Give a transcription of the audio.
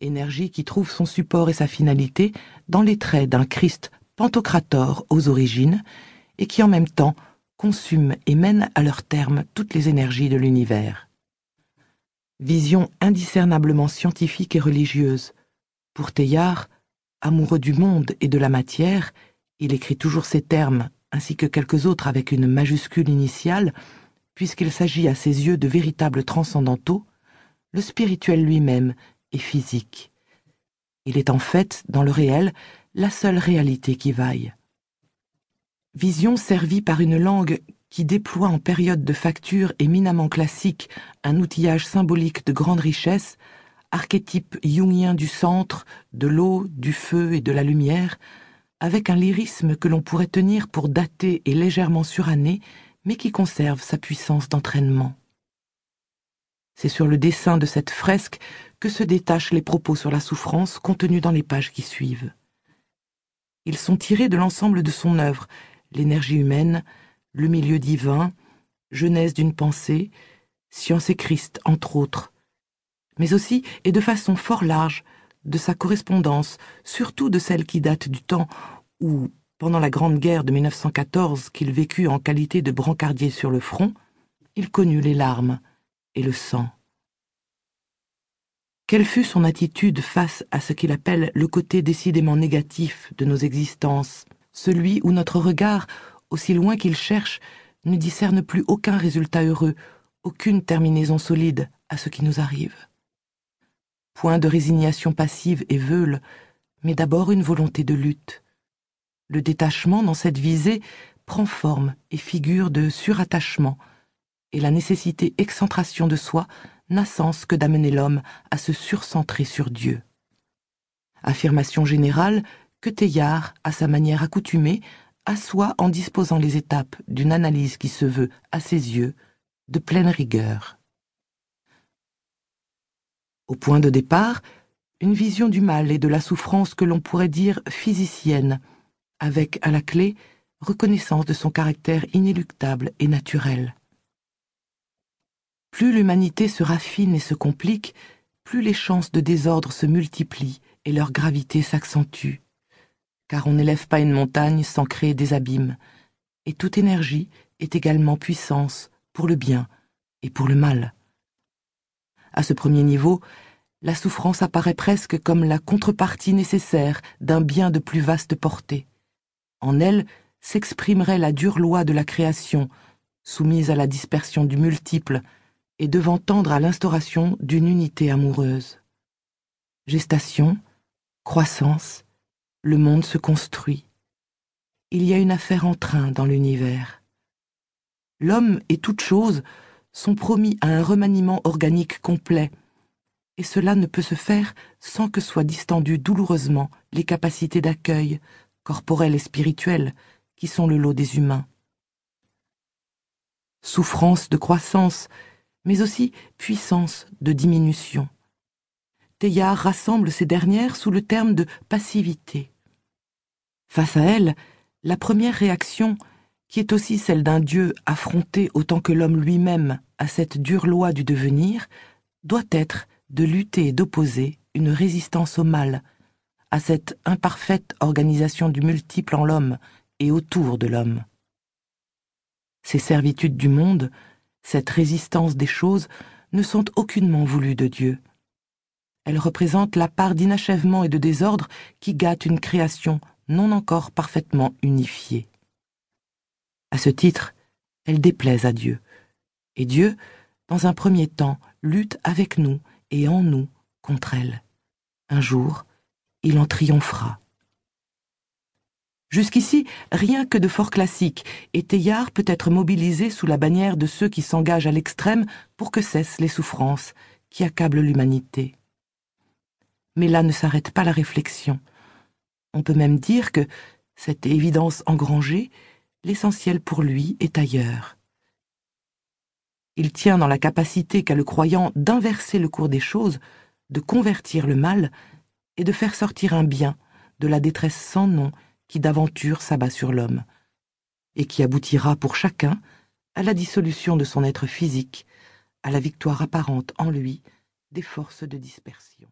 énergie qui trouve son support et sa finalité dans les traits d'un Christ pantocrator aux origines et qui en même temps consume et mène à leur terme toutes les énergies de l'univers. Vision indiscernablement scientifique et religieuse. Pour Teilhard, amoureux du monde et de la matière, il écrit toujours ces termes, ainsi que quelques autres avec une majuscule initiale, puisqu'il s'agit à ses yeux de véritables transcendantaux, le spirituel lui-même est physique. Il est en fait, dans le réel, la seule réalité qui vaille. Vision servie par une langue qui déploie en période de facture éminemment classique un outillage symbolique de grande richesse, archétype jungien du centre, de l'eau, du feu et de la lumière, avec un lyrisme que l'on pourrait tenir pour daté et légèrement suranné, mais qui conserve sa puissance d'entraînement. C'est sur le dessin de cette fresque que se détachent les propos sur la souffrance contenus dans les pages qui suivent. Ils sont tirés de l'ensemble de son œuvre, l'énergie humaine, le milieu divin, genèse d'une pensée, science et Christ, entre autres, mais aussi, et de façon fort large, de sa correspondance, surtout de celle qui date du temps où, pendant la Grande Guerre de 1914 qu'il vécut en qualité de brancardier sur le front, il connut les larmes et le sang. Quelle fut son attitude face à ce qu'il appelle le côté décidément négatif de nos existences, celui où notre regard, aussi loin qu'il cherche, ne discerne plus aucun résultat heureux, aucune terminaison solide à ce qui nous arrive point de résignation passive et veule, mais d'abord une volonté de lutte. Le détachement dans cette visée prend forme et figure de surattachement, et la nécessité excentration de soi n'a sens que d'amener l'homme à se surcentrer sur Dieu. Affirmation générale que Teilhard, à sa manière accoutumée, assoit en disposant les étapes d'une analyse qui se veut, à ses yeux, de pleine rigueur. Au point de départ, une vision du mal et de la souffrance que l'on pourrait dire physicienne, avec, à la clé, reconnaissance de son caractère inéluctable et naturel. Plus l'humanité se raffine et se complique, plus les chances de désordre se multiplient et leur gravité s'accentue. Car on n'élève pas une montagne sans créer des abîmes, et toute énergie est également puissance pour le bien et pour le mal. À ce premier niveau, la souffrance apparaît presque comme la contrepartie nécessaire d'un bien de plus vaste portée. En elle s'exprimerait la dure loi de la création, soumise à la dispersion du multiple et devant tendre à l'instauration d'une unité amoureuse. Gestation, croissance, le monde se construit. Il y a une affaire en train dans l'univers. L'homme et toute chose sont promis à un remaniement organique complet, et cela ne peut se faire sans que soient distendues douloureusement les capacités d'accueil, corporelles et spirituelles, qui sont le lot des humains. Souffrance de croissance, mais aussi puissance de diminution. Teilhard rassemble ces dernières sous le terme de passivité. Face à elle, la première réaction qui est aussi celle d'un Dieu affronté autant que l'homme lui-même à cette dure loi du devenir, doit être de lutter et d'opposer une résistance au mal, à cette imparfaite organisation du multiple en l'homme et autour de l'homme. Ces servitudes du monde, cette résistance des choses, ne sont aucunement voulues de Dieu. Elles représentent la part d'inachèvement et de désordre qui gâte une création non encore parfaitement unifiée. À ce titre, elles déplaisent à Dieu. Et Dieu, dans un premier temps, lutte avec nous et en nous contre elles. Un jour, il en triomphera. Jusqu'ici, rien que de fort classique, et Teilhard peut être mobilisé sous la bannière de ceux qui s'engagent à l'extrême pour que cessent les souffrances qui accablent l'humanité. Mais là ne s'arrête pas la réflexion. On peut même dire que cette évidence engrangée l'essentiel pour lui est ailleurs. Il tient dans la capacité qu'a le croyant d'inverser le cours des choses, de convertir le mal et de faire sortir un bien de la détresse sans nom qui d'aventure s'abat sur l'homme, et qui aboutira pour chacun à la dissolution de son être physique, à la victoire apparente en lui des forces de dispersion.